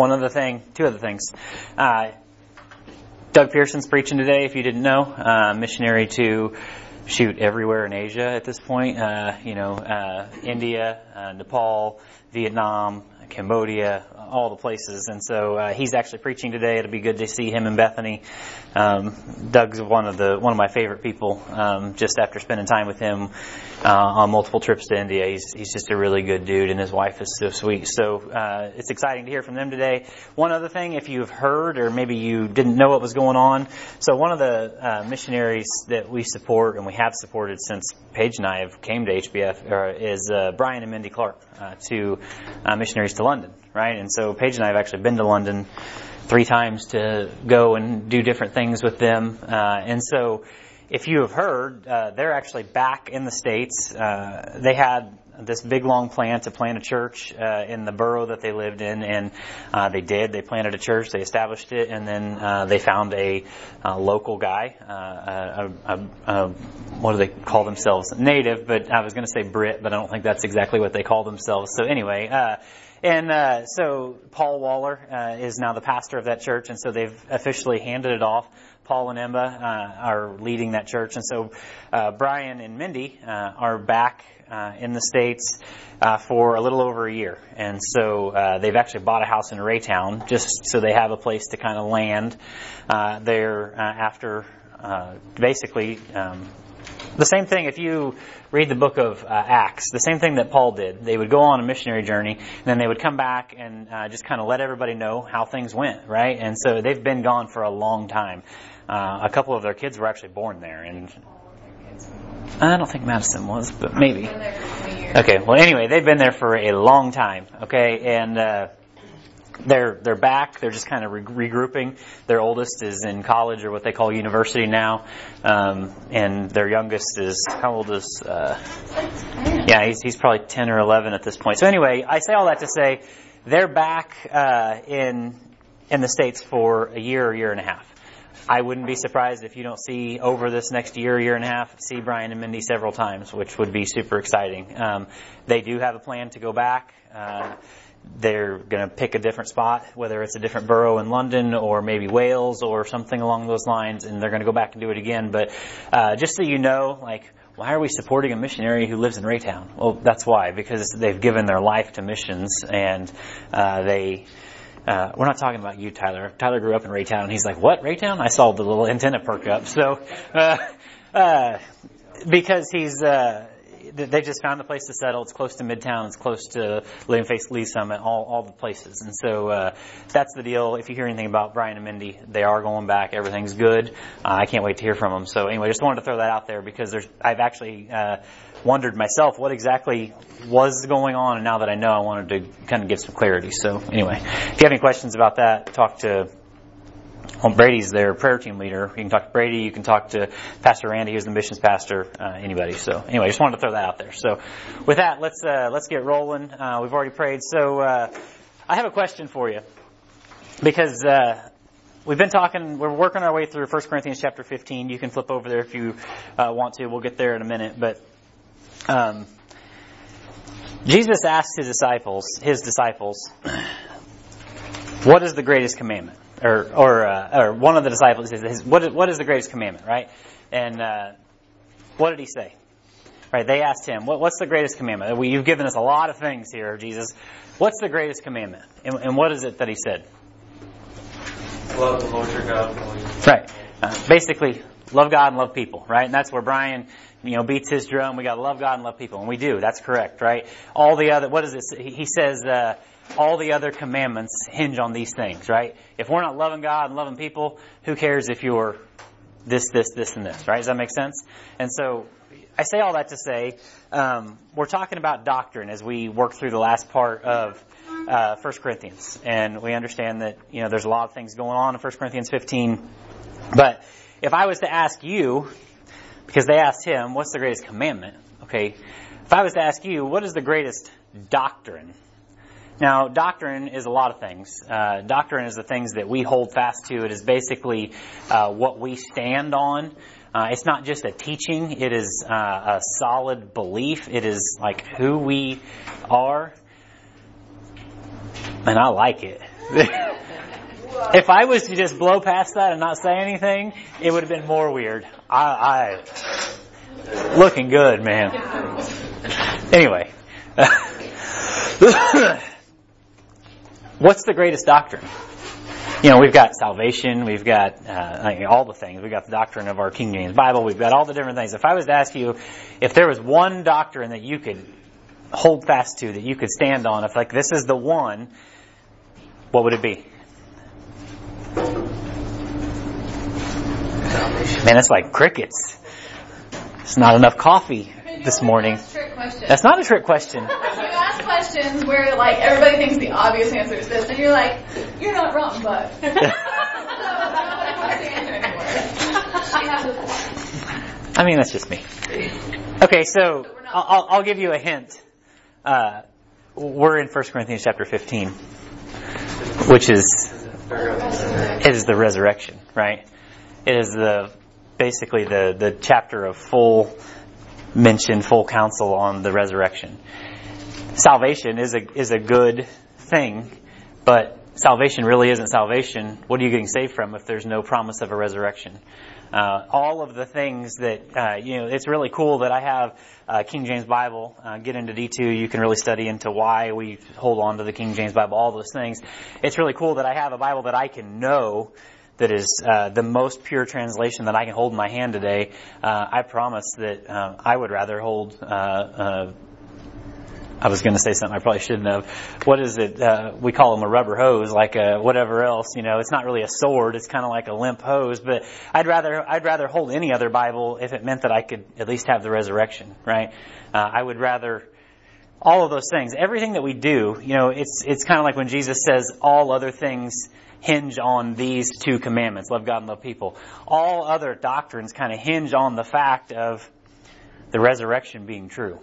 one other thing, two other things. Uh, Doug Pearson's preaching today, if you didn't know, uh, missionary to shoot everywhere in Asia at this point. Uh, you know, uh, India, uh, Nepal, Vietnam, Cambodia, all the places. And so uh, he's actually preaching today. It'll be good to see him in Bethany. Um, Doug's one of the one of my favorite people. Um, just after spending time with him uh, on multiple trips to India, he's he's just a really good dude, and his wife is so sweet. So uh, it's exciting to hear from them today. One other thing, if you've heard or maybe you didn't know what was going on, so one of the uh, missionaries that we support and we have supported since Paige and I have came to HBF is uh, Brian and Mindy Clark uh, to missionaries to London, right? And so Paige and I have actually been to London three times to go and do different things with them. Uh, and so, if you have heard, uh, they're actually back in the States. Uh, they had this big long plan to plant a church uh, in the borough that they lived in, and uh, they did. They planted a church, they established it, and then uh, they found a uh, local guy, uh, a, a, a, what do they call themselves? Native, but I was going to say Brit, but I don't think that's exactly what they call themselves. So anyway. And uh, so Paul Waller uh, is now the pastor of that church, and so they've officially handed it off. Paul and Emma uh, are leading that church, and so uh, Brian and Mindy uh, are back uh, in the states for a little over a year, and so they've actually bought a house in Raytown just so they have a place to kind of land there after basically. Um, the same thing if you read the book of uh, Acts, the same thing that Paul did. They would go on a missionary journey, and then they would come back and uh, just kind of let everybody know how things went, right? And so they've been gone for a long time. Uh, a couple of their kids were actually born there, and I don't think Madison was, but maybe. Okay, well, anyway, they've been there for a long time, okay, and uh, they're they're back. They're just kind of re- regrouping. Their oldest is in college or what they call university now, um, and their youngest is how old is? Uh, yeah, he's he's probably ten or eleven at this point. So anyway, I say all that to say they're back uh, in in the states for a year or year and a half. I wouldn't be surprised if you don't see over this next year, year and a half, see Brian and Mindy several times, which would be super exciting. Um, they do have a plan to go back. Uh, they're going to pick a different spot, whether it's a different borough in London or maybe Wales or something along those lines, and they're going to go back and do it again. But uh, just so you know, like, why are we supporting a missionary who lives in Raytown? Well, that's why, because they've given their life to missions, and uh, they. Uh, we're not talking about you, Tyler. Tyler grew up in Raytown, and he's like, "What Raytown?" I saw the little antenna perk up. So, uh, uh, because he's uh, they just found a place to settle. It's close to Midtown. It's close to Living Faith Lee Summit. All all the places. And so uh, that's the deal. If you hear anything about Brian and Mindy, they are going back. Everything's good. Uh, I can't wait to hear from them. So anyway, just wanted to throw that out there because there's I've actually uh, wondered myself what exactly was going on, and now that I know, I wanted to kind of get some clarity. So anyway, if you have any questions about that, talk to well, Brady's their prayer team leader. You can talk to Brady. You can talk to Pastor Randy, who's the missions pastor. Uh, anybody. So anyway, I just wanted to throw that out there. So with that, let's uh, let's get rolling. Uh, we've already prayed. So uh, I have a question for you because uh, we've been talking. We're working our way through 1 Corinthians chapter 15. You can flip over there if you uh, want to. We'll get there in a minute. But um, Jesus asked his disciples, his disciples, what is the greatest commandment? or or, uh, or one of the disciples says, what is, what is the greatest commandment, right? And uh, what did he say? Right? They asked him, what, what's the greatest commandment? We, you've given us a lot of things here, Jesus. What's the greatest commandment? And, and what is it that he said? Love the Lord your God. Right. Uh, basically, love God and love people, right? And that's where Brian, you know, beats his drum. We got to love God and love people, and we do. That's correct, right? All the other, what is this? He says, uh, all the other commandments hinge on these things, right? If we're not loving God and loving people, who cares if you're this, this, this, and this, right? Does that make sense? And so I say all that to say um, we're talking about doctrine as we work through the last part of uh, 1 Corinthians, and we understand that you know there's a lot of things going on in 1 Corinthians 15. But if I was to ask you, because they asked him, "What's the greatest commandment?" Okay, if I was to ask you, "What is the greatest doctrine?" Now, doctrine is a lot of things. Uh, doctrine is the things that we hold fast to. It is basically uh, what we stand on. Uh, it's not just a teaching, it is uh, a solid belief. It is like who we are. And I like it. if I was to just blow past that and not say anything, it would have been more weird. I, I looking good, man. Anyway, what's the greatest doctrine? You know, we've got salvation, we've got uh, I mean, all the things. We've got the doctrine of our King James Bible, we've got all the different things. If I was to ask you if there was one doctrine that you could hold fast to, that you could stand on, if like this is the one, what would it be? Man, it's like crickets. It's not enough coffee this morning. That's a trick question. That's not a trick question. questions where like everybody thinks the obvious answer is this, and you're like, you're not wrong, but. so, nobody wants to answer anymore. She has a point. I mean, that's just me. Okay, so I'll, I'll- I'll give you a hint. Uh, we're in 1 Corinthians chapter 15, which is it is the resurrection, right? It is the basically the the chapter of full mention, full counsel on the resurrection. Salvation is a is a good thing, but salvation really isn't salvation. What are you getting saved from if there's no promise of a resurrection? Uh, all of the things that uh, you know, it's really cool that I have uh, King James Bible. Uh, get into D2, you can really study into why we hold on to the King James Bible, all those things. It's really cool that I have a Bible that I can know that is uh, the most pure translation that I can hold in my hand today. Uh, I promise that uh, I would rather hold. Uh, uh, I was going to say something I probably shouldn't have. What is it? Uh, we call them a rubber hose, like a whatever else. You know, it's not really a sword. It's kind of like a limp hose. But I'd rather I'd rather hold any other Bible if it meant that I could at least have the resurrection. Right? Uh, I would rather all of those things. Everything that we do, you know, it's it's kind of like when Jesus says all other things hinge on these two commandments: love God and love people. All other doctrines kind of hinge on the fact of the resurrection being true.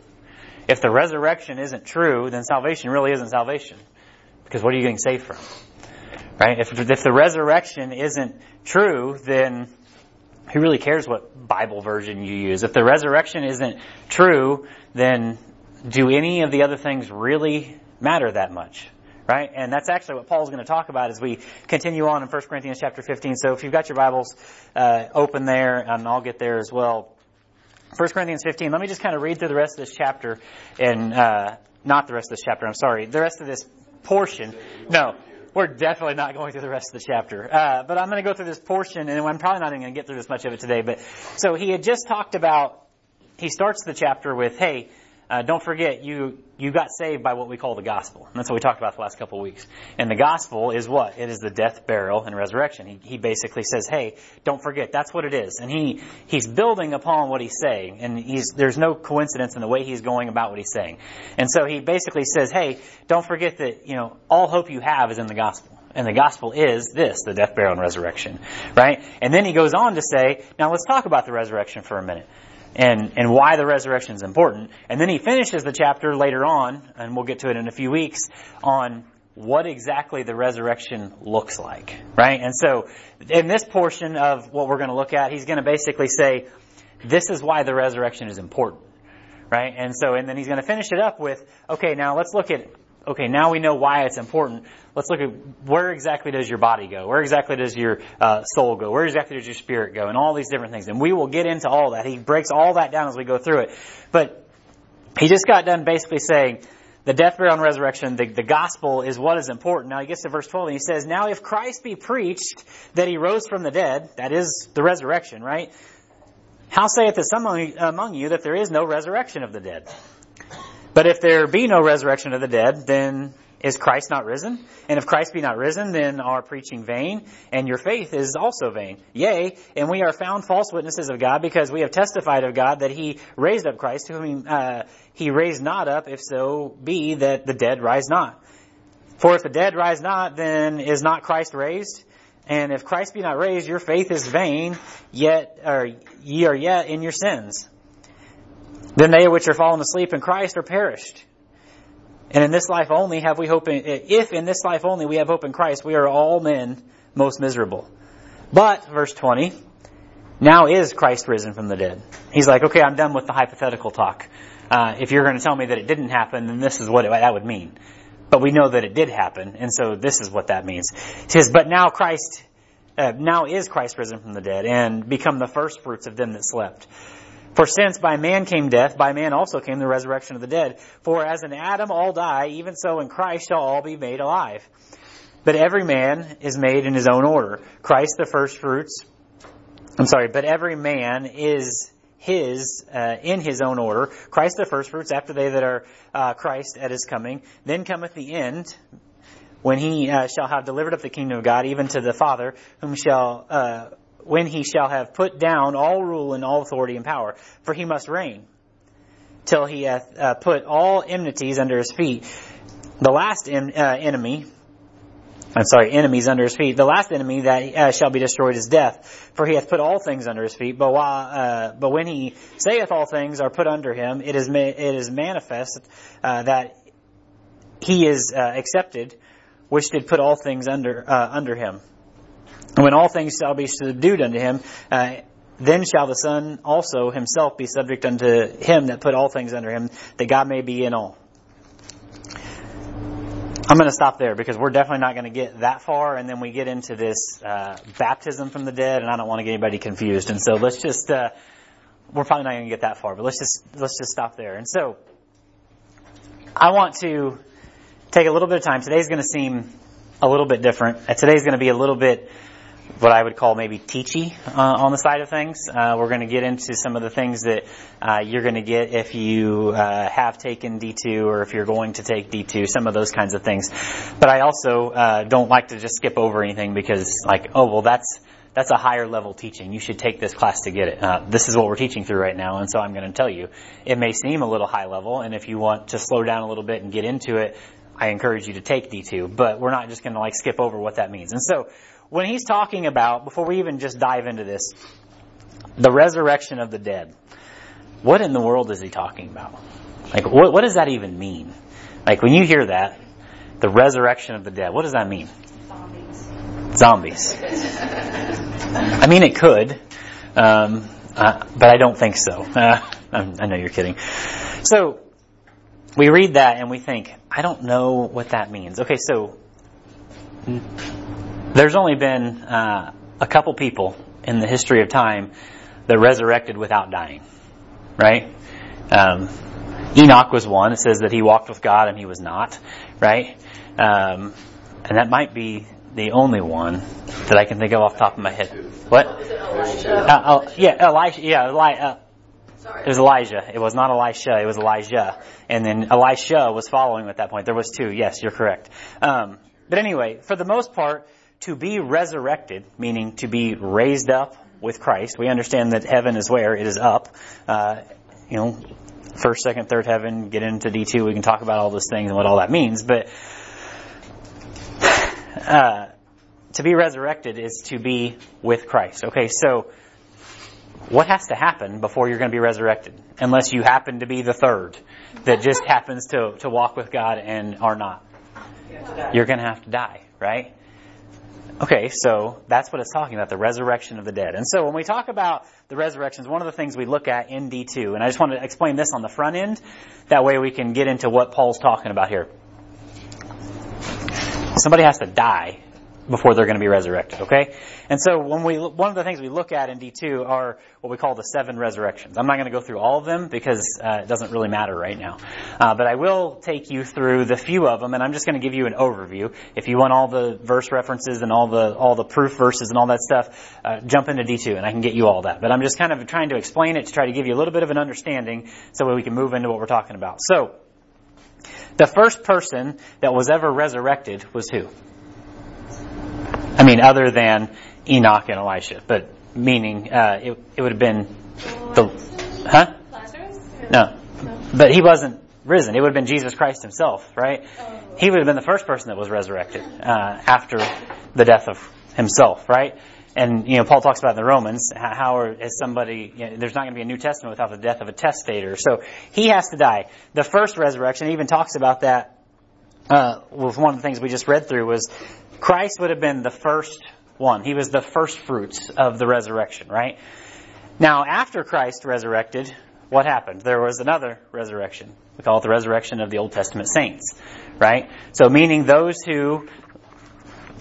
If the resurrection isn't true, then salvation really isn't salvation. Because what are you getting saved from? Right? If, if the resurrection isn't true, then who really cares what Bible version you use? If the resurrection isn't true, then do any of the other things really matter that much? Right? And that's actually what Paul's going to talk about as we continue on in 1 Corinthians chapter 15. So if you've got your Bibles uh, open there, and I'll get there as well. 1 Corinthians 15. Let me just kind of read through the rest of this chapter and, uh, not the rest of this chapter, I'm sorry, the rest of this portion. No, we're definitely not going through the rest of the chapter. Uh, but I'm going to go through this portion and I'm probably not even going to get through this much of it today. But, so he had just talked about, he starts the chapter with, hey, uh, don't forget you you got saved by what we call the gospel. And that's what we talked about the last couple of weeks. And the gospel is what? It is the death, burial, and resurrection. He, he basically says, hey, don't forget, that's what it is. And he, he's building upon what he's saying. And he's, there's no coincidence in the way he's going about what he's saying. And so he basically says, hey, don't forget that, you know, all hope you have is in the gospel. And the gospel is this, the death, burial, and resurrection. Right? And then he goes on to say, now let's talk about the resurrection for a minute and, and why the resurrection is important. And then he finishes the chapter later on, and we'll get to it in a few weeks, on what exactly the resurrection looks like, right? And so, in this portion of what we're going to look at, he's going to basically say, this is why the resurrection is important, right? And so, and then he's going to finish it up with, okay, now let's look at, okay, now we know why it's important. Let's look at where exactly does your body go? Where exactly does your uh, soul go? Where exactly does your spirit go? And all these different things. And we will get into all that. He breaks all that down as we go through it. But he just got done basically saying, the death, burial, and resurrection, the, the gospel is what is important. Now he gets to verse 12 and he says, Now if Christ be preached that he rose from the dead, that is the resurrection, right? How saith the some among you that there is no resurrection of the dead? But if there be no resurrection of the dead, then is Christ not risen? And if Christ be not risen, then our preaching vain, and your faith is also vain. Yea, and we are found false witnesses of God, because we have testified of God that He raised up Christ, whom uh, He raised not up, if so be that the dead rise not. For if the dead rise not, then is not Christ raised? And if Christ be not raised, your faith is vain, yet, or ye are yet in your sins. Then they which are fallen asleep in Christ are perished. And in this life only have we hope in, if in this life only we have hope in Christ, we are all men most miserable. But, verse 20, now is Christ risen from the dead. He's like, okay, I'm done with the hypothetical talk. Uh, if you're going to tell me that it didn't happen, then this is what it, that would mean. but we know that it did happen, and so this is what that means. It says, "But now Christ, uh, now is Christ risen from the dead, and become the first fruits of them that slept." For since by man came death, by man also came the resurrection of the dead. For as in Adam all die, even so in Christ shall all be made alive. But every man is made in his own order. Christ the first fruits. I'm sorry, but every man is his uh, in his own order. Christ the first fruits after they that are uh, Christ at his coming. Then cometh the end, when he uh, shall have delivered up the kingdom of God, even to the Father, whom shall uh, when he shall have put down all rule and all authority and power. For he must reign till he hath uh, put all enmities under his feet. The last en- uh, enemy, I'm sorry, enemies under his feet. The last enemy that uh, shall be destroyed is death, for he hath put all things under his feet. But while, uh, but when he saith all things are put under him, it is ma- it is manifest uh, that he is uh, accepted, which did put all things under under him. And when all things shall be subdued unto him, uh, then shall the Son also himself be subject unto him that put all things under him, that God may be in all. I'm going to stop there because we're definitely not going to get that far, and then we get into this uh, baptism from the dead, and I don't want to get anybody confused. And so let's just uh, we're probably not going to get that far, but let's just let's just stop there. And so I want to take a little bit of time. Today's going to seem a little bit different. Uh, Today's going to be a little bit what I would call maybe teachy uh, on the side of things. Uh, we're going to get into some of the things that uh, you're going to get if you uh, have taken D2 or if you're going to take D2, some of those kinds of things. But I also uh, don't like to just skip over anything because, like, oh well, that's that's a higher level teaching. You should take this class to get it. Uh, this is what we're teaching through right now, and so I'm going to tell you. It may seem a little high level, and if you want to slow down a little bit and get into it, I encourage you to take D2. But we're not just going to like skip over what that means. And so when he's talking about, before we even just dive into this, the resurrection of the dead, what in the world is he talking about? Like, what, what does that even mean? Like, when you hear that, the resurrection of the dead, what does that mean? Zombies. Zombies. I mean, it could, um, uh, but I don't think so. Uh, I know you're kidding. So, we read that and we think, I don't know what that means. Okay, so there's only been uh, a couple people in the history of time that resurrected without dying, right? Um, Enoch was one. It says that he walked with God and he was not, right? Um, and that might be the only one that I can think of off the top of my head. What? Elijah? Uh, oh, yeah, Elijah. Yeah, Eli, uh. It was Elijah. It was not Elisha. It was Elijah. And then Elisha was following at that point. There was two. Yes, you're correct. Um, but anyway, for the most part, to be resurrected, meaning to be raised up with Christ. We understand that heaven is where it is up. Uh, you know, first, second, third heaven. Get into D two. We can talk about all those things and what all that means. But uh, to be resurrected is to be with Christ. Okay, so what has to happen before you're going to be resurrected? Unless you happen to be the third that just happens to, to walk with God and are not. You're going to have to die, right? Okay, so that's what it's talking about, the resurrection of the dead. And so when we talk about the resurrections, one of the things we look at in D2, and I just want to explain this on the front end, that way we can get into what Paul's talking about here. Somebody has to die before they're going to be resurrected, okay? And so when we, one of the things we look at in D2 are what we call the seven resurrections. I'm not going to go through all of them because uh, it doesn't really matter right now. Uh, but I will take you through the few of them and I'm just going to give you an overview. If you want all the verse references and all the, all the proof verses and all that stuff, uh, jump into D2 and I can get you all that. But I'm just kind of trying to explain it to try to give you a little bit of an understanding so that we can move into what we're talking about. So, the first person that was ever resurrected was who? I mean, other than Enoch and Elisha, but meaning uh, it, it would have been the huh? Lazarus? No, but he wasn't risen. It would have been Jesus Christ himself, right? He would have been the first person that was resurrected uh, after the death of himself, right? And you know, Paul talks about in the Romans how, are, is somebody? You know, there's not going to be a New Testament without the death of a testator. So he has to die. The first resurrection even talks about that. Uh, one of the things we just read through was Christ would have been the first one. He was the first fruits of the resurrection, right? Now, after Christ resurrected, what happened? There was another resurrection. We call it the resurrection of the Old Testament saints, right? So meaning those who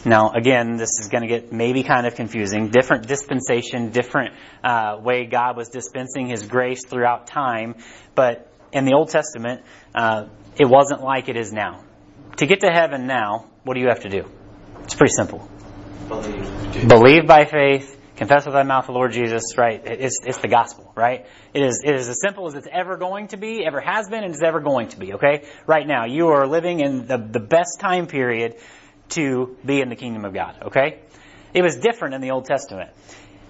now, again, this is going to get maybe kind of confusing. Different dispensation, different uh, way God was dispensing His grace throughout time. But in the Old Testament, uh, it wasn't like it is now. To get to heaven now, what do you have to do? It's pretty simple. Believe. Believe by faith, confess with thy mouth the Lord Jesus, right? It's, it's the gospel, right? It is, it is as simple as it's ever going to be, ever has been, and is ever going to be, okay? Right now, you are living in the, the best time period to be in the kingdom of God, okay? It was different in the Old Testament.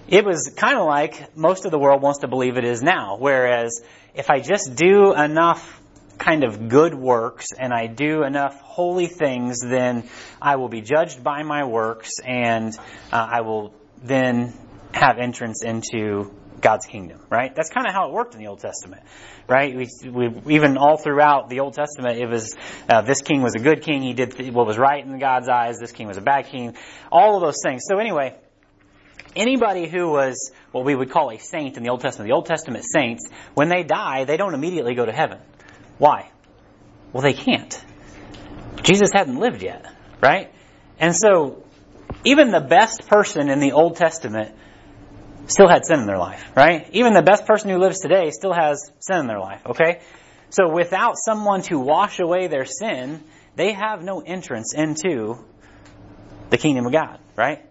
It was kind of like most of the world wants to believe it is now, whereas if I just do enough kind of good works and I do enough holy things, then I will be judged by my works and uh, I will then have entrance into God's kingdom, right? That's kind of how it worked in the Old Testament, right? We, we even all throughout the Old Testament, it was uh, this king was a good king. He did what was right in God's eyes. This king was a bad king. All of those things. So anyway, anybody who was what we would call a saint in the Old Testament, the Old Testament saints, when they die, they don't immediately go to heaven. Why? Well, they can't. Jesus hadn't lived yet, right? And so, even the best person in the Old Testament still had sin in their life, right? Even the best person who lives today still has sin in their life, okay? So without someone to wash away their sin, they have no entrance into the kingdom of God, right?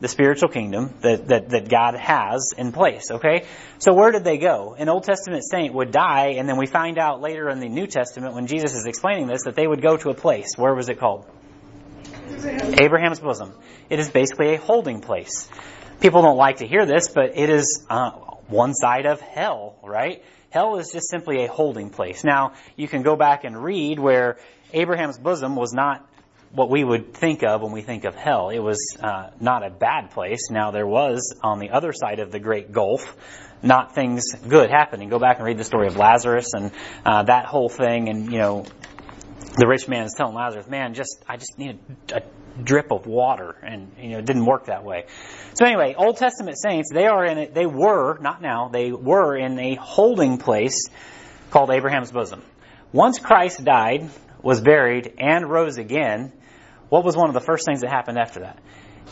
The spiritual kingdom that, that, that God has in place, okay? So where did they go? An Old Testament saint would die, and then we find out later in the New Testament when Jesus is explaining this that they would go to a place. Where was it called? Abraham's bosom. It is basically a holding place. People don't like to hear this, but it is uh, one side of hell, right? Hell is just simply a holding place. Now, you can go back and read where Abraham's bosom was not what we would think of when we think of hell. It was uh, not a bad place. Now, there was on the other side of the great gulf not things good happening. Go back and read the story of Lazarus and uh, that whole thing, and you know, the rich man is telling Lazarus, "Man, just I just need a, a drip of water," and you know, it didn't work that way. So anyway, Old Testament saints, they are in it. They were not now. They were in a holding place called Abraham's bosom. Once Christ died, was buried, and rose again, what was one of the first things that happened after that?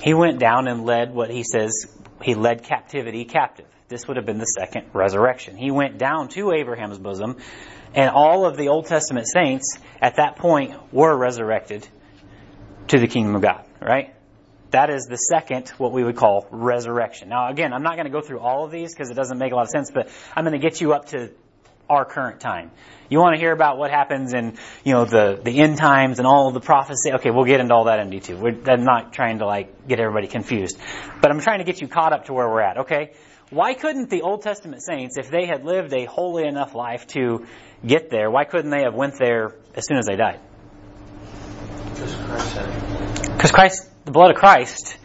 He went down and led what he says he led captivity captive. This would have been the second resurrection. He went down to Abraham's bosom, and all of the Old Testament saints at that point were resurrected to the kingdom of God, right? That is the second, what we would call resurrection. Now, again, I'm not going to go through all of these because it doesn't make a lot of sense, but I'm going to get you up to our current time. You want to hear about what happens in, you know, the, the end times and all the prophecy? Okay, we'll get into all that in D2. We're, I'm not trying to like get everybody confused, but I'm trying to get you caught up to where we're at, okay? Why couldn't the Old Testament saints, if they had lived a holy enough life to get there, why couldn't they have went there as soon as they died? Because Christ. Because Christ, the blood of Christ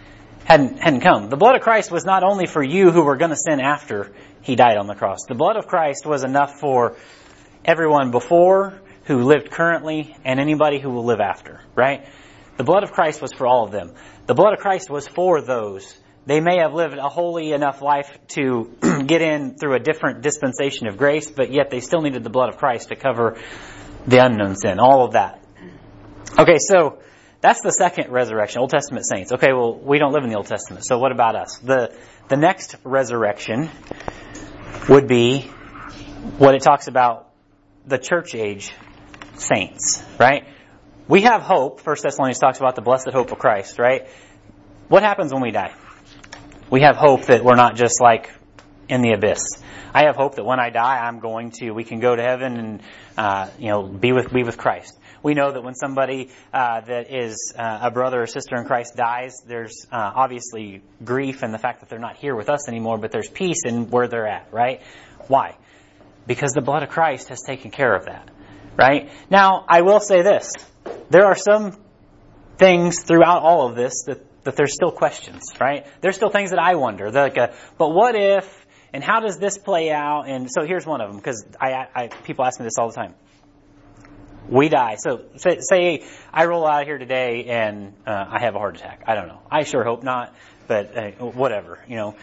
hadn't, hadn't come. The blood of Christ was not only for you who were going to sin after he died on the cross. The blood of Christ was enough for everyone before, who lived currently, and anybody who will live after, right? The blood of Christ was for all of them. The blood of Christ was for those. They may have lived a holy enough life to get in through a different dispensation of grace, but yet they still needed the blood of Christ to cover the unknown sin, all of that. Okay, so that's the second resurrection, Old Testament saints. Okay, well, we don't live in the Old Testament, so what about us? The, the next resurrection would be what it talks about the church age saints, right? We have hope. First Thessalonians talks about the blessed hope of Christ, right? What happens when we die? We have hope that we're not just like in the abyss. I have hope that when I die, I'm going to, we can go to heaven and, uh, you know, be with, be with Christ. We know that when somebody uh, that is uh, a brother or sister in Christ dies, there's uh, obviously grief and the fact that they're not here with us anymore, but there's peace in where they're at, right? Why? Because the blood of Christ has taken care of that, right? Now, I will say this. There are some things throughout all of this that, that there's still questions, right? There's still things that I wonder. Like, uh, but what if, and how does this play out? And so here's one of them, because I, I, people ask me this all the time we die. So say, say, I roll out here today and uh, I have a heart attack. I don't know. I sure hope not, but uh, whatever. You know,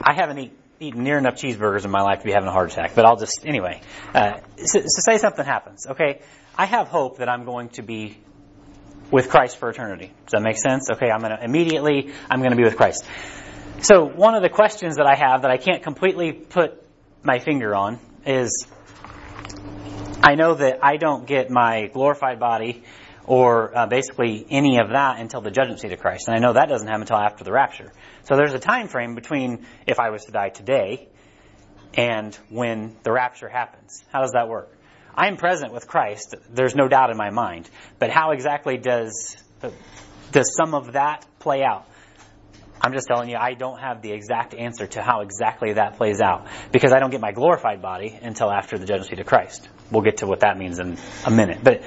I have any eaten near enough cheeseburgers in my life to be having a heart attack, but I'll just, anyway. Uh, so, so say something happens, okay? I have hope that I'm going to be with Christ for eternity. Does that make sense? Okay, I'm gonna, immediately, I'm gonna be with Christ. So one of the questions that I have that I can't completely put my finger on is, I know that I don't get my glorified body or uh, basically any of that until the judgment seat of Christ. And I know that doesn't happen until after the rapture. So there's a time frame between if I was to die today and when the rapture happens. How does that work? I'm present with Christ. There's no doubt in my mind. But how exactly does does some of that play out? I'm just telling you, I don't have the exact answer to how exactly that plays out because I don't get my glorified body until after the judgment seat of Christ. We'll get to what that means in a minute. But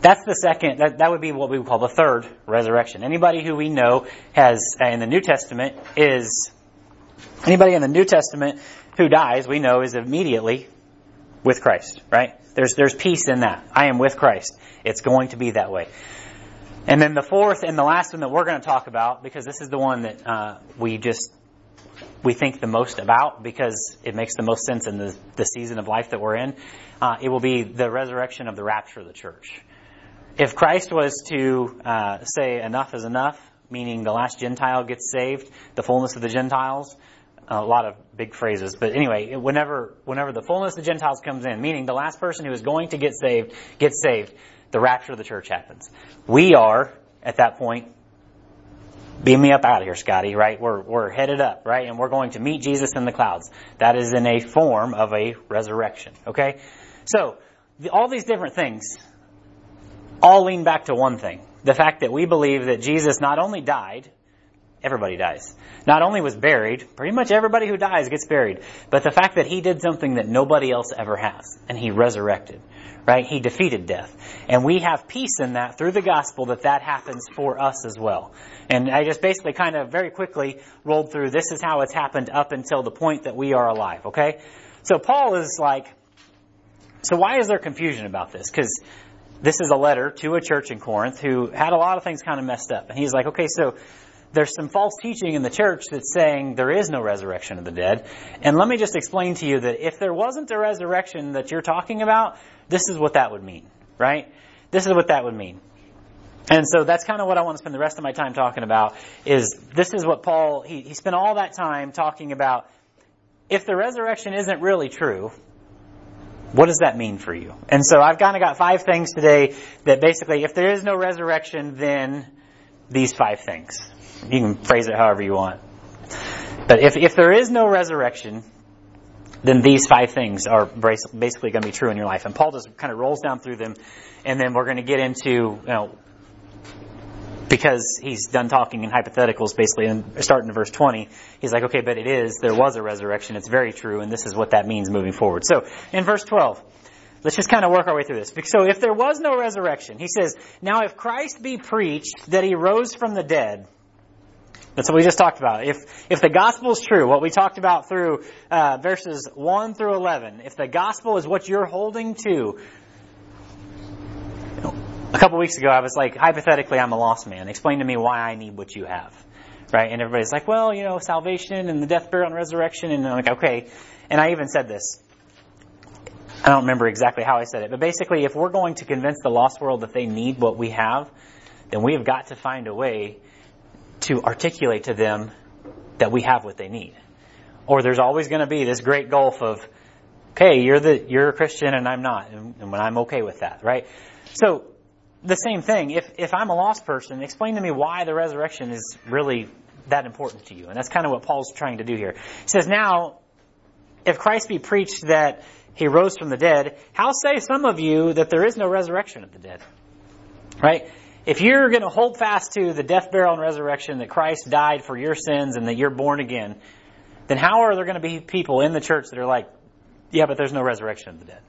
that's the second, that, that would be what we would call the third resurrection. Anybody who we know has, in the New Testament, is, anybody in the New Testament who dies, we know is immediately with Christ, right? There's, there's peace in that. I am with Christ. It's going to be that way. And then the fourth and the last one that we're going to talk about, because this is the one that uh, we just we think the most about because it makes the most sense in the, the season of life that we're in. Uh, it will be the resurrection of the rapture of the church. If Christ was to uh, say enough is enough, meaning the last Gentile gets saved, the fullness of the Gentiles, a lot of big phrases, but anyway, whenever whenever the fullness of the Gentiles comes in, meaning the last person who is going to get saved gets saved, the rapture of the church happens. We are at that point. Beam me up out of here, Scotty, right? We're, we're headed up, right? And we're going to meet Jesus in the clouds. That is in a form of a resurrection, okay? So, the, all these different things all lean back to one thing. The fact that we believe that Jesus not only died, everybody dies. Not only was buried, pretty much everybody who dies gets buried, but the fact that he did something that nobody else ever has, and he resurrected, right? He defeated death. And we have peace in that through the gospel that that happens for us as well. And I just basically kind of very quickly rolled through this is how it's happened up until the point that we are alive, okay? So Paul is like, so why is there confusion about this? Because this is a letter to a church in Corinth who had a lot of things kind of messed up. And he's like, okay, so there's some false teaching in the church that's saying there is no resurrection of the dead. And let me just explain to you that if there wasn't a resurrection that you're talking about, this is what that would mean, right? This is what that would mean. And so that's kind of what I want to spend the rest of my time talking about is this is what Paul, he, he spent all that time talking about if the resurrection isn't really true, what does that mean for you? And so I've kind of got five things today that basically, if there is no resurrection, then these five things. You can phrase it however you want. But if, if there is no resurrection, then these five things are basically going to be true in your life. And Paul just kind of rolls down through them, and then we're going to get into, you know, because he's done talking in hypotheticals basically and starting in verse 20 he's like okay but it is there was a resurrection it's very true and this is what that means moving forward so in verse 12 let's just kind of work our way through this so if there was no resurrection he says now if christ be preached that he rose from the dead that's what we just talked about. If if the gospel is true, what we talked about through uh, verses one through eleven, if the gospel is what you're holding to, a couple weeks ago, I was like, hypothetically, I'm a lost man. Explain to me why I need what you have. Right? And everybody's like, well, you know, salvation and the death, burial, and resurrection. And I'm like, okay. And I even said this. I don't remember exactly how I said it, but basically, if we're going to convince the lost world that they need what we have, then we have got to find a way to articulate to them that we have what they need. Or there's always going to be this great gulf of, okay, you're the you're a Christian and I'm not, and, and I'm okay with that, right? So the same thing. If, if I'm a lost person, explain to me why the resurrection is really that important to you. And that's kind of what Paul's trying to do here. He says, now, if Christ be preached that he rose from the dead, how say some of you that there is no resurrection of the dead? Right? If you're going to hold fast to the death, burial, and resurrection that Christ died for your sins and that you're born again, then how are there going to be people in the church that are like, yeah, but there's no resurrection of the dead?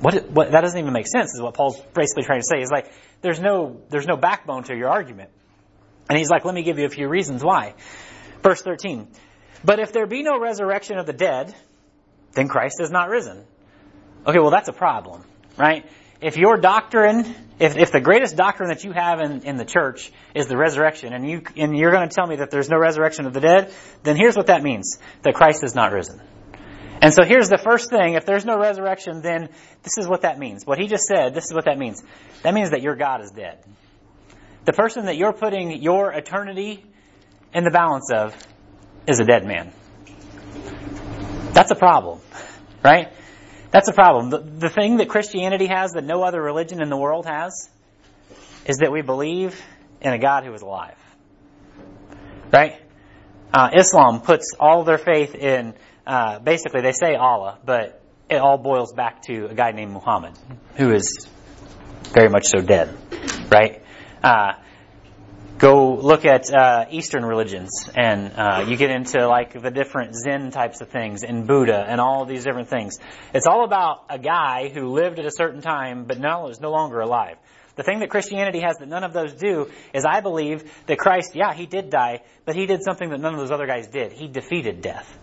What, what, that doesn't even make sense is what Paul's basically trying to say. He's like, there's no, there's no backbone to your argument. And he's like, let me give you a few reasons why. Verse 13. But if there be no resurrection of the dead, then Christ has not risen. Okay, well that's a problem, right? if your doctrine, if, if the greatest doctrine that you have in, in the church is the resurrection, and you and you're going to tell me that there's no resurrection of the dead, then here's what that means: that Christ is not risen. And so here's the first thing: if there's no resurrection, then this is what that means. What he just said, this is what that means. That means that your God is dead. The person that you're putting your eternity in the balance of is a dead man. That's a problem, right? That's a problem. The, the thing that Christianity has that no other religion in the world has is that we believe in a God who is alive. Right? Uh, Islam puts all their faith in, uh, basically they say Allah, but it all boils back to a guy named Muhammad, who is very much so dead. Right? Uh, go look at uh, Eastern religions, and uh, you get into like the different Zen types of things, and Buddha, and all these different things. It's all about a guy who lived at a certain time, but now is no longer alive. The thing that Christianity has that none of those do is I believe that Christ, yeah, he did die, but he did something that none of those other guys did. He defeated death.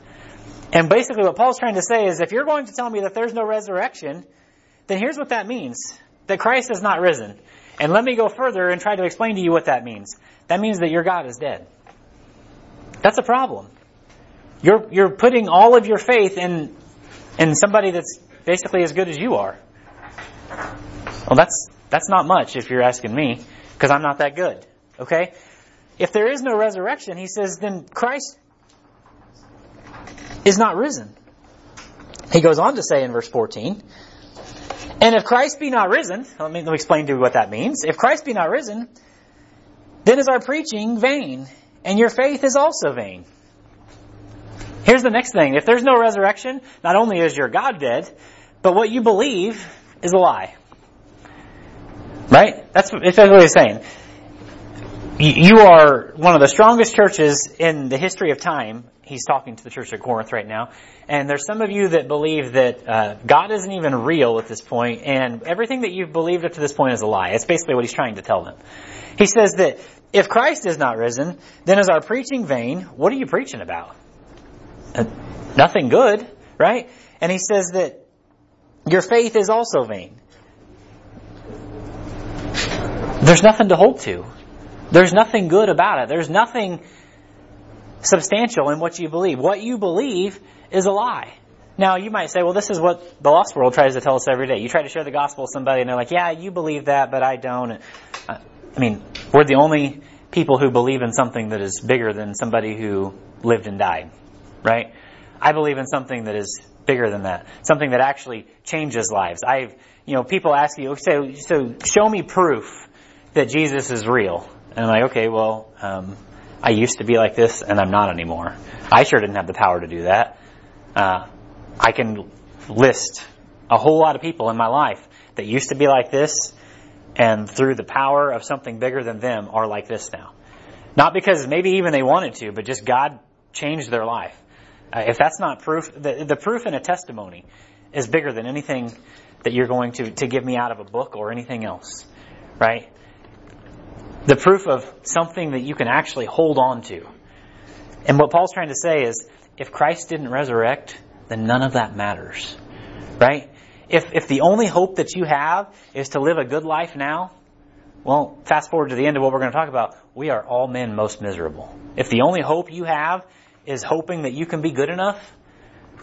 And basically what Paul's trying to say is if you're going to tell me that there's no resurrection, then here's what that means. That Christ is not risen. And let me go further and try to explain to you what that means. That means that your God is dead. That's a problem. You're, you're putting all of your faith in, in somebody that's basically as good as you are. Well, that's, that's not much if you're asking me, because I'm not that good. Okay? If there is no resurrection, he says, then Christ is not risen. He goes on to say in verse 14, and if Christ be not risen, let me, let me explain to you what that means. If Christ be not risen, then is our preaching vain, and your faith is also vain. Here's the next thing. If there's no resurrection, not only is your God dead, but what you believe is a lie. Right? That's what, what he's saying. You are one of the strongest churches in the history of time. He's talking to the church at Corinth right now. And there's some of you that believe that uh, God isn't even real at this point, and everything that you've believed up to this point is a lie. It's basically what he's trying to tell them. He says that if Christ is not risen, then is our preaching vain? What are you preaching about? Uh, nothing good, right? And he says that your faith is also vain. There's nothing to hold to. There's nothing good about it. There's nothing substantial in what you believe. What you believe is a lie. Now, you might say, well, this is what the lost world tries to tell us every day. You try to share the gospel with somebody and they're like, yeah, you believe that, but I don't. I mean, we're the only people who believe in something that is bigger than somebody who lived and died, right? I believe in something that is bigger than that. Something that actually changes lives. I've, you know, people ask you, so, so show me proof that Jesus is real. And I'm like, okay, well, um, I used to be like this and I'm not anymore. I sure didn't have the power to do that. Uh, I can list a whole lot of people in my life that used to be like this and through the power of something bigger than them are like this now. Not because maybe even they wanted to, but just God changed their life. Uh, if that's not proof, the, the proof in a testimony is bigger than anything that you're going to, to give me out of a book or anything else. Right? The proof of something that you can actually hold on to. And what Paul's trying to say is, if Christ didn't resurrect, then none of that matters. Right? If, if the only hope that you have is to live a good life now, well, fast forward to the end of what we're going to talk about. We are all men most miserable. If the only hope you have is hoping that you can be good enough,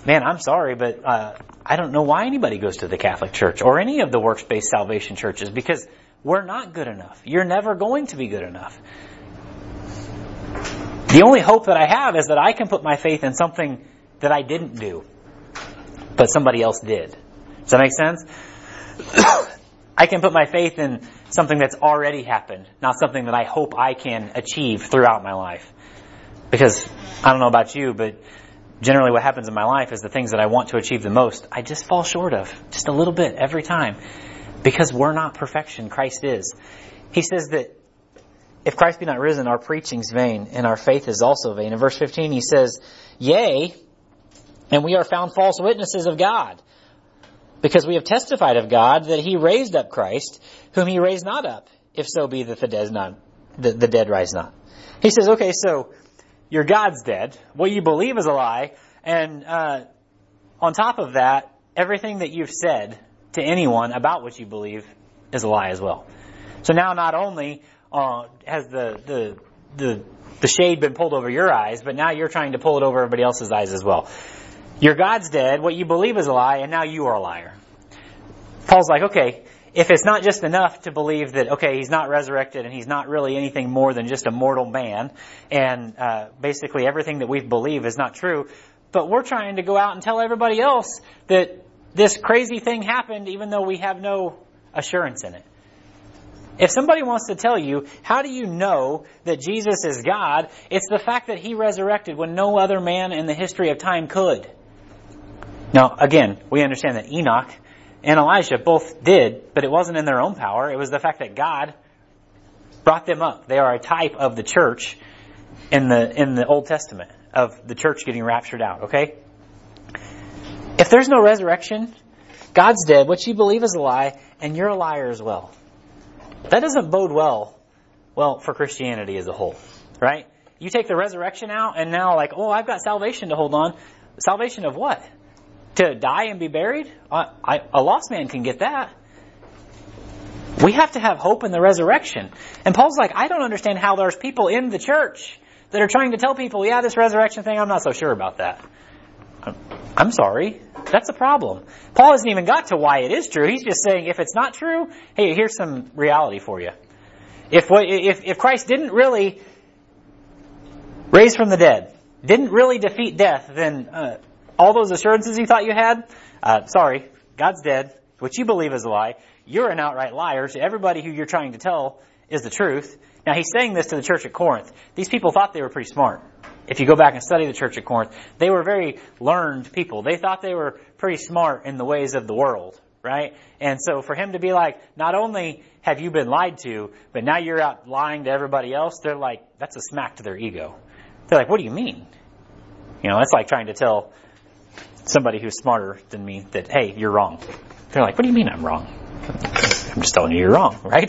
man, I'm sorry, but uh, I don't know why anybody goes to the Catholic Church or any of the works-based salvation churches because we're not good enough. You're never going to be good enough. The only hope that I have is that I can put my faith in something that I didn't do, but somebody else did. Does that make sense? I can put my faith in something that's already happened, not something that I hope I can achieve throughout my life. Because I don't know about you, but generally what happens in my life is the things that I want to achieve the most, I just fall short of. Just a little bit every time. Because we're not perfection, Christ is. He says that if Christ be not risen, our preaching's vain, and our faith is also vain. In verse 15 he says, Yea, and we are found false witnesses of God, because we have testified of God that he raised up Christ, whom he raised not up, if so be that the dead not the, the dead rise not. He says, okay, so your God's dead. What you believe is a lie, and uh, on top of that, everything that you've said to anyone about what you believe is a lie as well. So now not only uh, has the, the, the, the shade been pulled over your eyes, but now you're trying to pull it over everybody else's eyes as well. Your God's dead, what you believe is a lie, and now you are a liar. Paul's like, okay, if it's not just enough to believe that, okay, he's not resurrected and he's not really anything more than just a mortal man, and uh, basically everything that we believe is not true, but we're trying to go out and tell everybody else that this crazy thing happened even though we have no assurance in it. If somebody wants to tell you, how do you know that Jesus is God? It's the fact that he resurrected when no other man in the history of time could. Now, again, we understand that Enoch and Elijah both did, but it wasn't in their own power. It was the fact that God brought them up. They are a type of the church in the, in the Old Testament, of the church getting raptured out, okay? If there's no resurrection, God's dead, what you believe is a lie, and you're a liar as well. That doesn't bode well, well, for Christianity as a whole, right? You take the resurrection out, and now like, oh, I've got salvation to hold on. Salvation of what? To die and be buried? I, I, a lost man can get that. We have to have hope in the resurrection. And Paul's like, I don't understand how there's people in the church that are trying to tell people, yeah, this resurrection thing, I'm not so sure about that. I'm sorry. That's a problem. Paul hasn't even got to why it is true. He's just saying if it's not true, hey, here's some reality for you. If if, if Christ didn't really raise from the dead, didn't really defeat death, then uh, all those assurances you thought you had, uh, sorry, God's dead. What you believe is a lie. You're an outright liar. So everybody who you're trying to tell is the truth. Now he's saying this to the church at Corinth. These people thought they were pretty smart. If you go back and study the church at Corinth, they were very learned people. They thought they were pretty smart in the ways of the world, right? And so for him to be like, not only have you been lied to, but now you're out lying to everybody else, they're like, that's a smack to their ego. They're like, what do you mean? You know, that's like trying to tell somebody who's smarter than me that, hey, you're wrong. They're like, what do you mean I'm wrong? I'm just telling you you're wrong, right?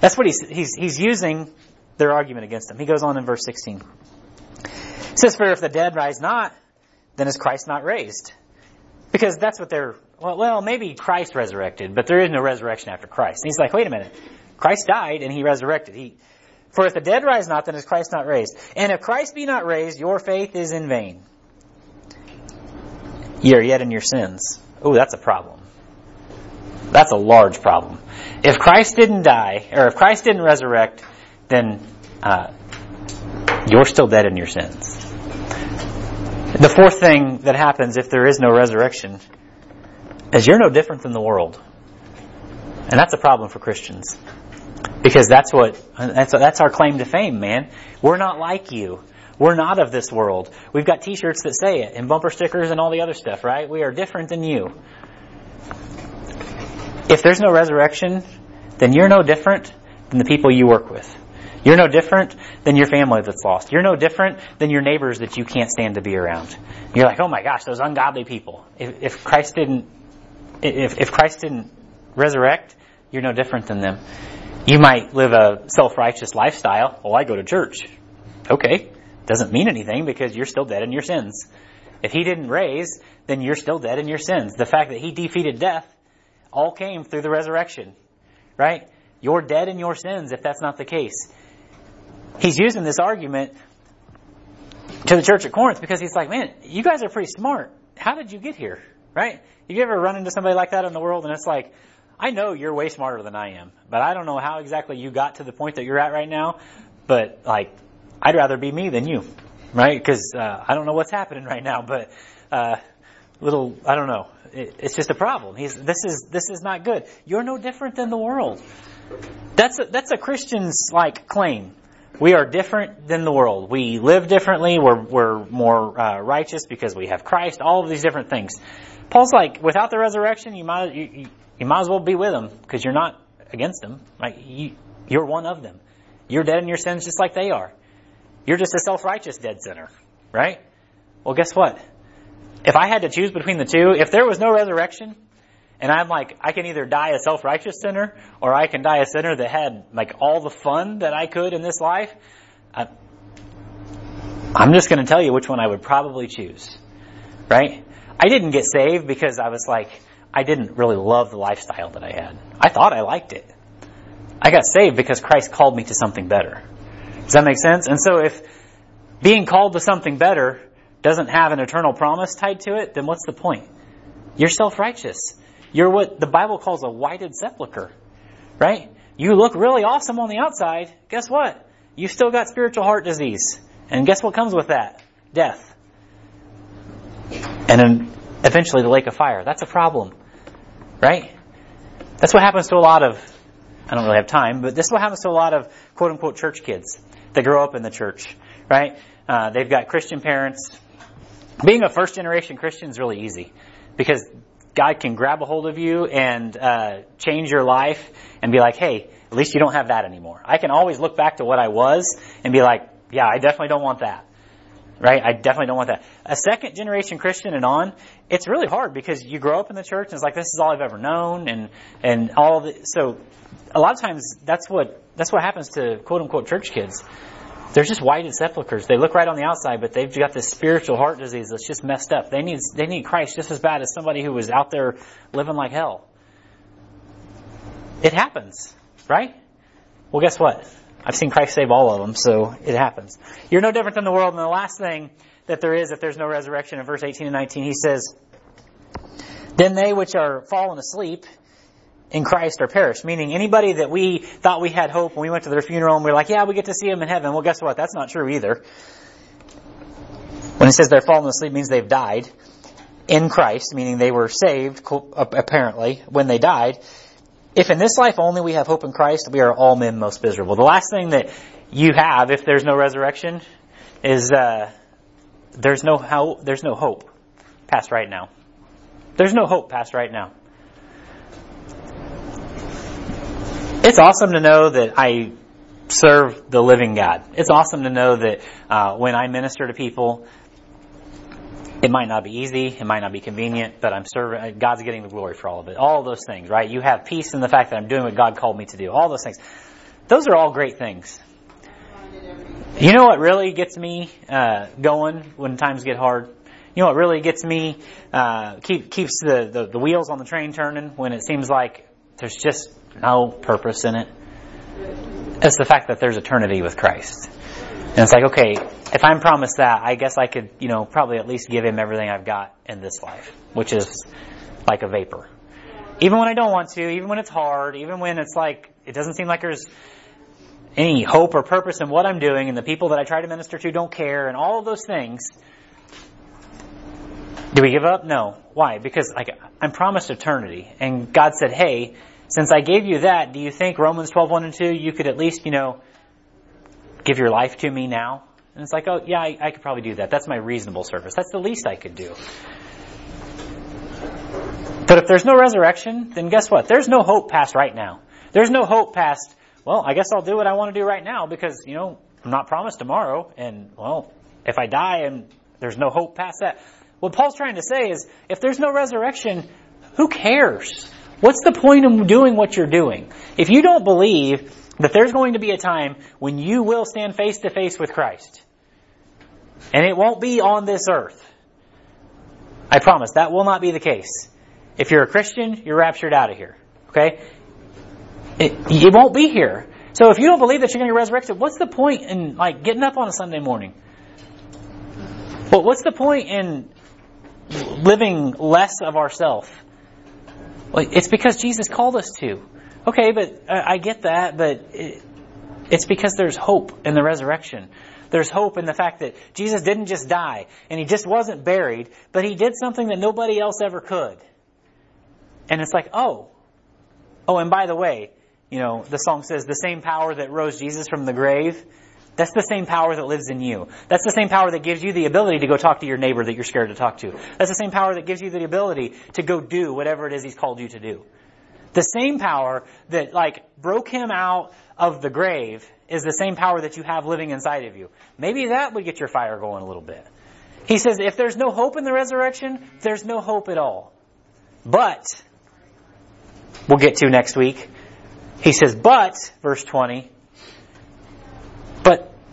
That's what he's, he's, he's using their argument against them. He goes on in verse 16. Says, for if the dead rise not, then is Christ not raised? Because that's what they're, well, well, maybe Christ resurrected, but there is no resurrection after Christ. And he's like, wait a minute. Christ died and he resurrected. He, for if the dead rise not, then is Christ not raised? And if Christ be not raised, your faith is in vain. Ye are yet in your sins. Oh, that's a problem. That's a large problem. If Christ didn't die, or if Christ didn't resurrect, then uh, you're still dead in your sins. The fourth thing that happens if there is no resurrection is you're no different than the world. And that's a problem for Christians. Because that's what, that's, that's our claim to fame, man. We're not like you. We're not of this world. We've got t-shirts that say it and bumper stickers and all the other stuff, right? We are different than you. If there's no resurrection, then you're no different than the people you work with. You're no different than your family that's lost. You're no different than your neighbors that you can't stand to be around. You're like, oh my gosh, those ungodly people. If, if Christ didn't, if, if Christ didn't resurrect, you're no different than them. You might live a self-righteous lifestyle. Well, I go to church. Okay. Doesn't mean anything because you're still dead in your sins. If he didn't raise, then you're still dead in your sins. The fact that he defeated death all came through the resurrection. Right? You're dead in your sins if that's not the case he's using this argument to the church at Corinth because he's like, man, you guys are pretty smart. How did you get here? Right? You ever run into somebody like that in the world and it's like, I know you're way smarter than I am, but I don't know how exactly you got to the point that you're at right now, but like, I'd rather be me than you, right? Because uh, I don't know what's happening right now, but uh, little, I don't know. It, it's just a problem. He's, this is this is not good. You're no different than the world. That's a, that's a Christian's like claim. We are different than the world. We live differently. We're, we're more uh, righteous because we have Christ. All of these different things. Paul's like, without the resurrection, you might you, you might as well be with them because you're not against them. Like you, you're one of them. You're dead in your sins just like they are. You're just a self-righteous dead sinner, right? Well, guess what? If I had to choose between the two, if there was no resurrection, and I'm like, I can either die a self-righteous sinner, or I can die a sinner that had like all the fun that I could in this life. I, I'm just going to tell you which one I would probably choose. Right? I didn't get saved because I was like, I didn't really love the lifestyle that I had. I thought I liked it. I got saved because Christ called me to something better. Does that make sense? And so if being called to something better doesn't have an eternal promise tied to it, then what's the point? You're self-righteous. You're what the Bible calls a whited sepulcher, right? You look really awesome on the outside. Guess what? You still got spiritual heart disease. And guess what comes with that? Death. And then eventually the lake of fire. That's a problem. Right? That's what happens to a lot of, I don't really have time, but this is what happens to a lot of quote unquote church kids that grow up in the church. Right? Uh, they've got Christian parents. Being a first generation Christian is really easy because God can grab a hold of you and uh, change your life and be like, hey, at least you don't have that anymore. I can always look back to what I was and be like, yeah, I definitely don't want that. Right? I definitely don't want that. A second generation Christian and on, it's really hard because you grow up in the church and it's like, this is all I've ever known and, and all the, so a lot of times that's what, that's what happens to quote unquote church kids. They're just whited sepulchers. They look right on the outside, but they've got this spiritual heart disease that's just messed up. They need, they need Christ just as bad as somebody who was out there living like hell. It happens, right? Well, guess what? I've seen Christ save all of them, so it happens. You're no different than the world. And the last thing that there is, if there's no resurrection, in verse 18 and 19, he says, Then they which are fallen asleep in Christ are perished. Meaning anybody that we thought we had hope when we went to their funeral and we are like, yeah, we get to see them in heaven. Well, guess what? That's not true either. When it says they're fallen asleep means they've died in Christ, meaning they were saved, apparently, when they died if in this life only we have hope in Christ, we are all men most miserable. The last thing that you have, if there's no resurrection, is uh, there's no how, there's no hope past right now. There's no hope past right now. It's awesome to know that I serve the living God. It's awesome to know that uh, when I minister to people, it might not be easy, it might not be convenient, but I'm serving, God's getting the glory for all of it. All of those things, right? You have peace in the fact that I'm doing what God called me to do. All those things. Those are all great things. You know what really gets me uh, going when times get hard? You know what really gets me, uh, keep, keeps the, the, the wheels on the train turning when it seems like there's just no purpose in it? It's the fact that there's eternity with Christ. And it's like, okay, if I'm promised that, I guess I could, you know, probably at least give him everything I've got in this life, which is like a vapor. Even when I don't want to, even when it's hard, even when it's like, it doesn't seem like there's any hope or purpose in what I'm doing and the people that I try to minister to don't care and all of those things. Do we give up? No. Why? Because like, I'm promised eternity. And God said, hey, since I gave you that, do you think Romans 12, 1 and 2, you could at least, you know, give your life to me now? And it's like, oh, yeah, I, I could probably do that. That's my reasonable service. That's the least I could do. But if there's no resurrection, then guess what? There's no hope past right now. There's no hope past, well, I guess I'll do what I want to do right now because, you know, I'm not promised tomorrow. And, well, if I die and there's no hope past that. What Paul's trying to say is, if there's no resurrection, who cares? What's the point of doing what you're doing? If you don't believe that there's going to be a time when you will stand face to face with Christ. And it won't be on this earth. I promise that will not be the case. If you're a Christian, you're raptured out of here. Okay? It, it won't be here. So if you don't believe that you're going to be resurrected, what's the point in like getting up on a Sunday morning? Well, what's the point in living less of ourself? Well, it's because Jesus called us to. Okay, but uh, I get that, but it's because there's hope in the resurrection. There's hope in the fact that Jesus didn't just die and he just wasn't buried, but he did something that nobody else ever could. And it's like, oh, oh, and by the way, you know, the song says the same power that rose Jesus from the grave, that's the same power that lives in you. That's the same power that gives you the ability to go talk to your neighbor that you're scared to talk to. That's the same power that gives you the ability to go do whatever it is he's called you to do. The same power that like broke him out of the grave is the same power that you have living inside of you. Maybe that would get your fire going a little bit. He says, if there's no hope in the resurrection, there's no hope at all. But, we'll get to next week. He says, but, verse 20,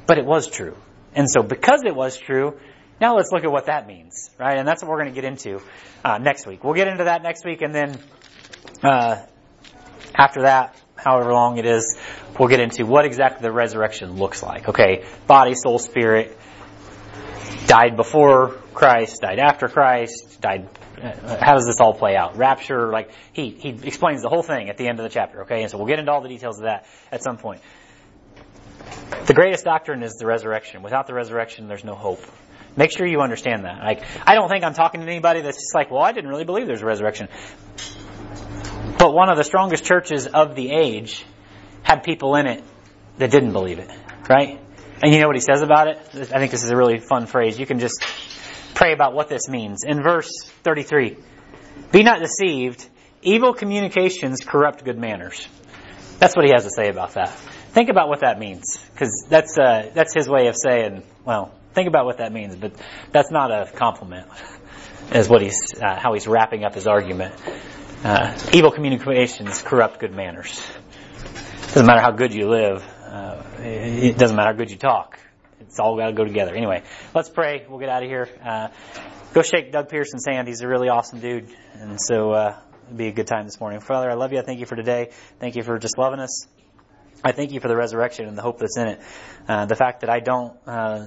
but, it was true. And so because it was true, now let's look at what that means, right? And that's what we're going to get into uh, next week. We'll get into that next week, and then uh, after that, however long it is, we'll get into what exactly the resurrection looks like. Okay, body, soul, spirit, died before Christ, died after Christ, died. Uh, how does this all play out? Rapture, like he he explains the whole thing at the end of the chapter. Okay, and so we'll get into all the details of that at some point. The greatest doctrine is the resurrection. Without the resurrection, there's no hope. Make sure you understand that. Like, I don't think I'm talking to anybody that's just like, well, I didn't really believe there's a resurrection. But one of the strongest churches of the age had people in it that didn't believe it, right? And you know what he says about it? I think this is a really fun phrase. You can just pray about what this means. In verse 33, be not deceived. Evil communications corrupt good manners. That's what he has to say about that. Think about what that means, because that's uh, that's his way of saying, well, think about what that means, but that's not a compliment. Is what he's uh, how he's wrapping up his argument. Uh, evil communications corrupt good manners. Doesn't matter how good you live. Uh, it doesn't matter how good you talk. It's all got to go together. Anyway, let's pray. We'll get out of here. Uh, go shake Doug Pearson's hand. He's a really awesome dude, and so uh, it'll be a good time this morning. Father, I love you. I thank you for today. Thank you for just loving us. I thank you for the resurrection and the hope that's in it. Uh, the fact that I don't uh,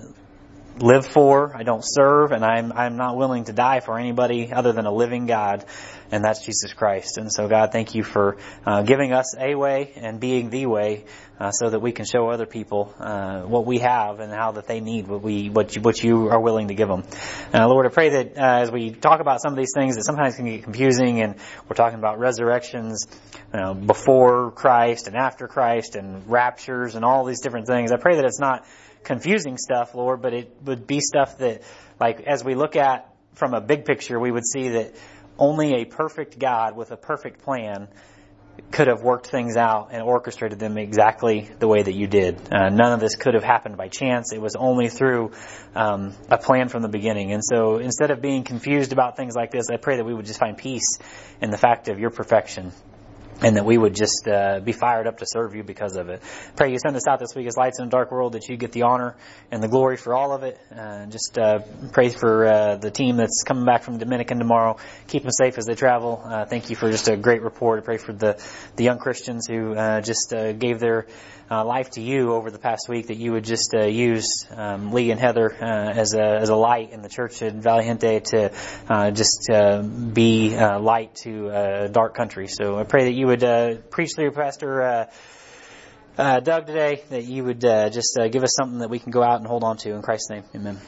live for, I don't serve, and I'm I'm not willing to die for anybody other than a living God, and that's Jesus Christ. And so, God, thank you for uh, giving us a way and being the way, uh, so that we can show other people uh, what we have and how that they need what we what you, what you are willing to give them. Uh, Lord, I pray that uh, as we talk about some of these things, that sometimes can get confusing, and we're talking about resurrections. You know, before Christ and after Christ and raptures and all these different things. I pray that it's not confusing stuff, Lord, but it would be stuff that, like, as we look at from a big picture, we would see that only a perfect God with a perfect plan could have worked things out and orchestrated them exactly the way that you did. Uh, none of this could have happened by chance. It was only through um, a plan from the beginning. And so instead of being confused about things like this, I pray that we would just find peace in the fact of your perfection and that we would just uh, be fired up to serve you because of it. Pray you send us out this week as lights in a dark world, that you get the honor and the glory for all of it. Uh, just uh, pray for uh, the team that's coming back from Dominican tomorrow. Keep them safe as they travel. Uh, thank you for just a great report. Pray for the the young Christians who uh, just uh, gave their uh, life to you over the past week that you would just uh, use um, Lee and Heather uh, as a as a light in the church at Valiente to uh, just uh, be light to a dark country. So I pray that you would uh, preach through Pastor uh, uh, Doug today, that you would uh, just uh, give us something that we can go out and hold on to. In Christ's name, amen.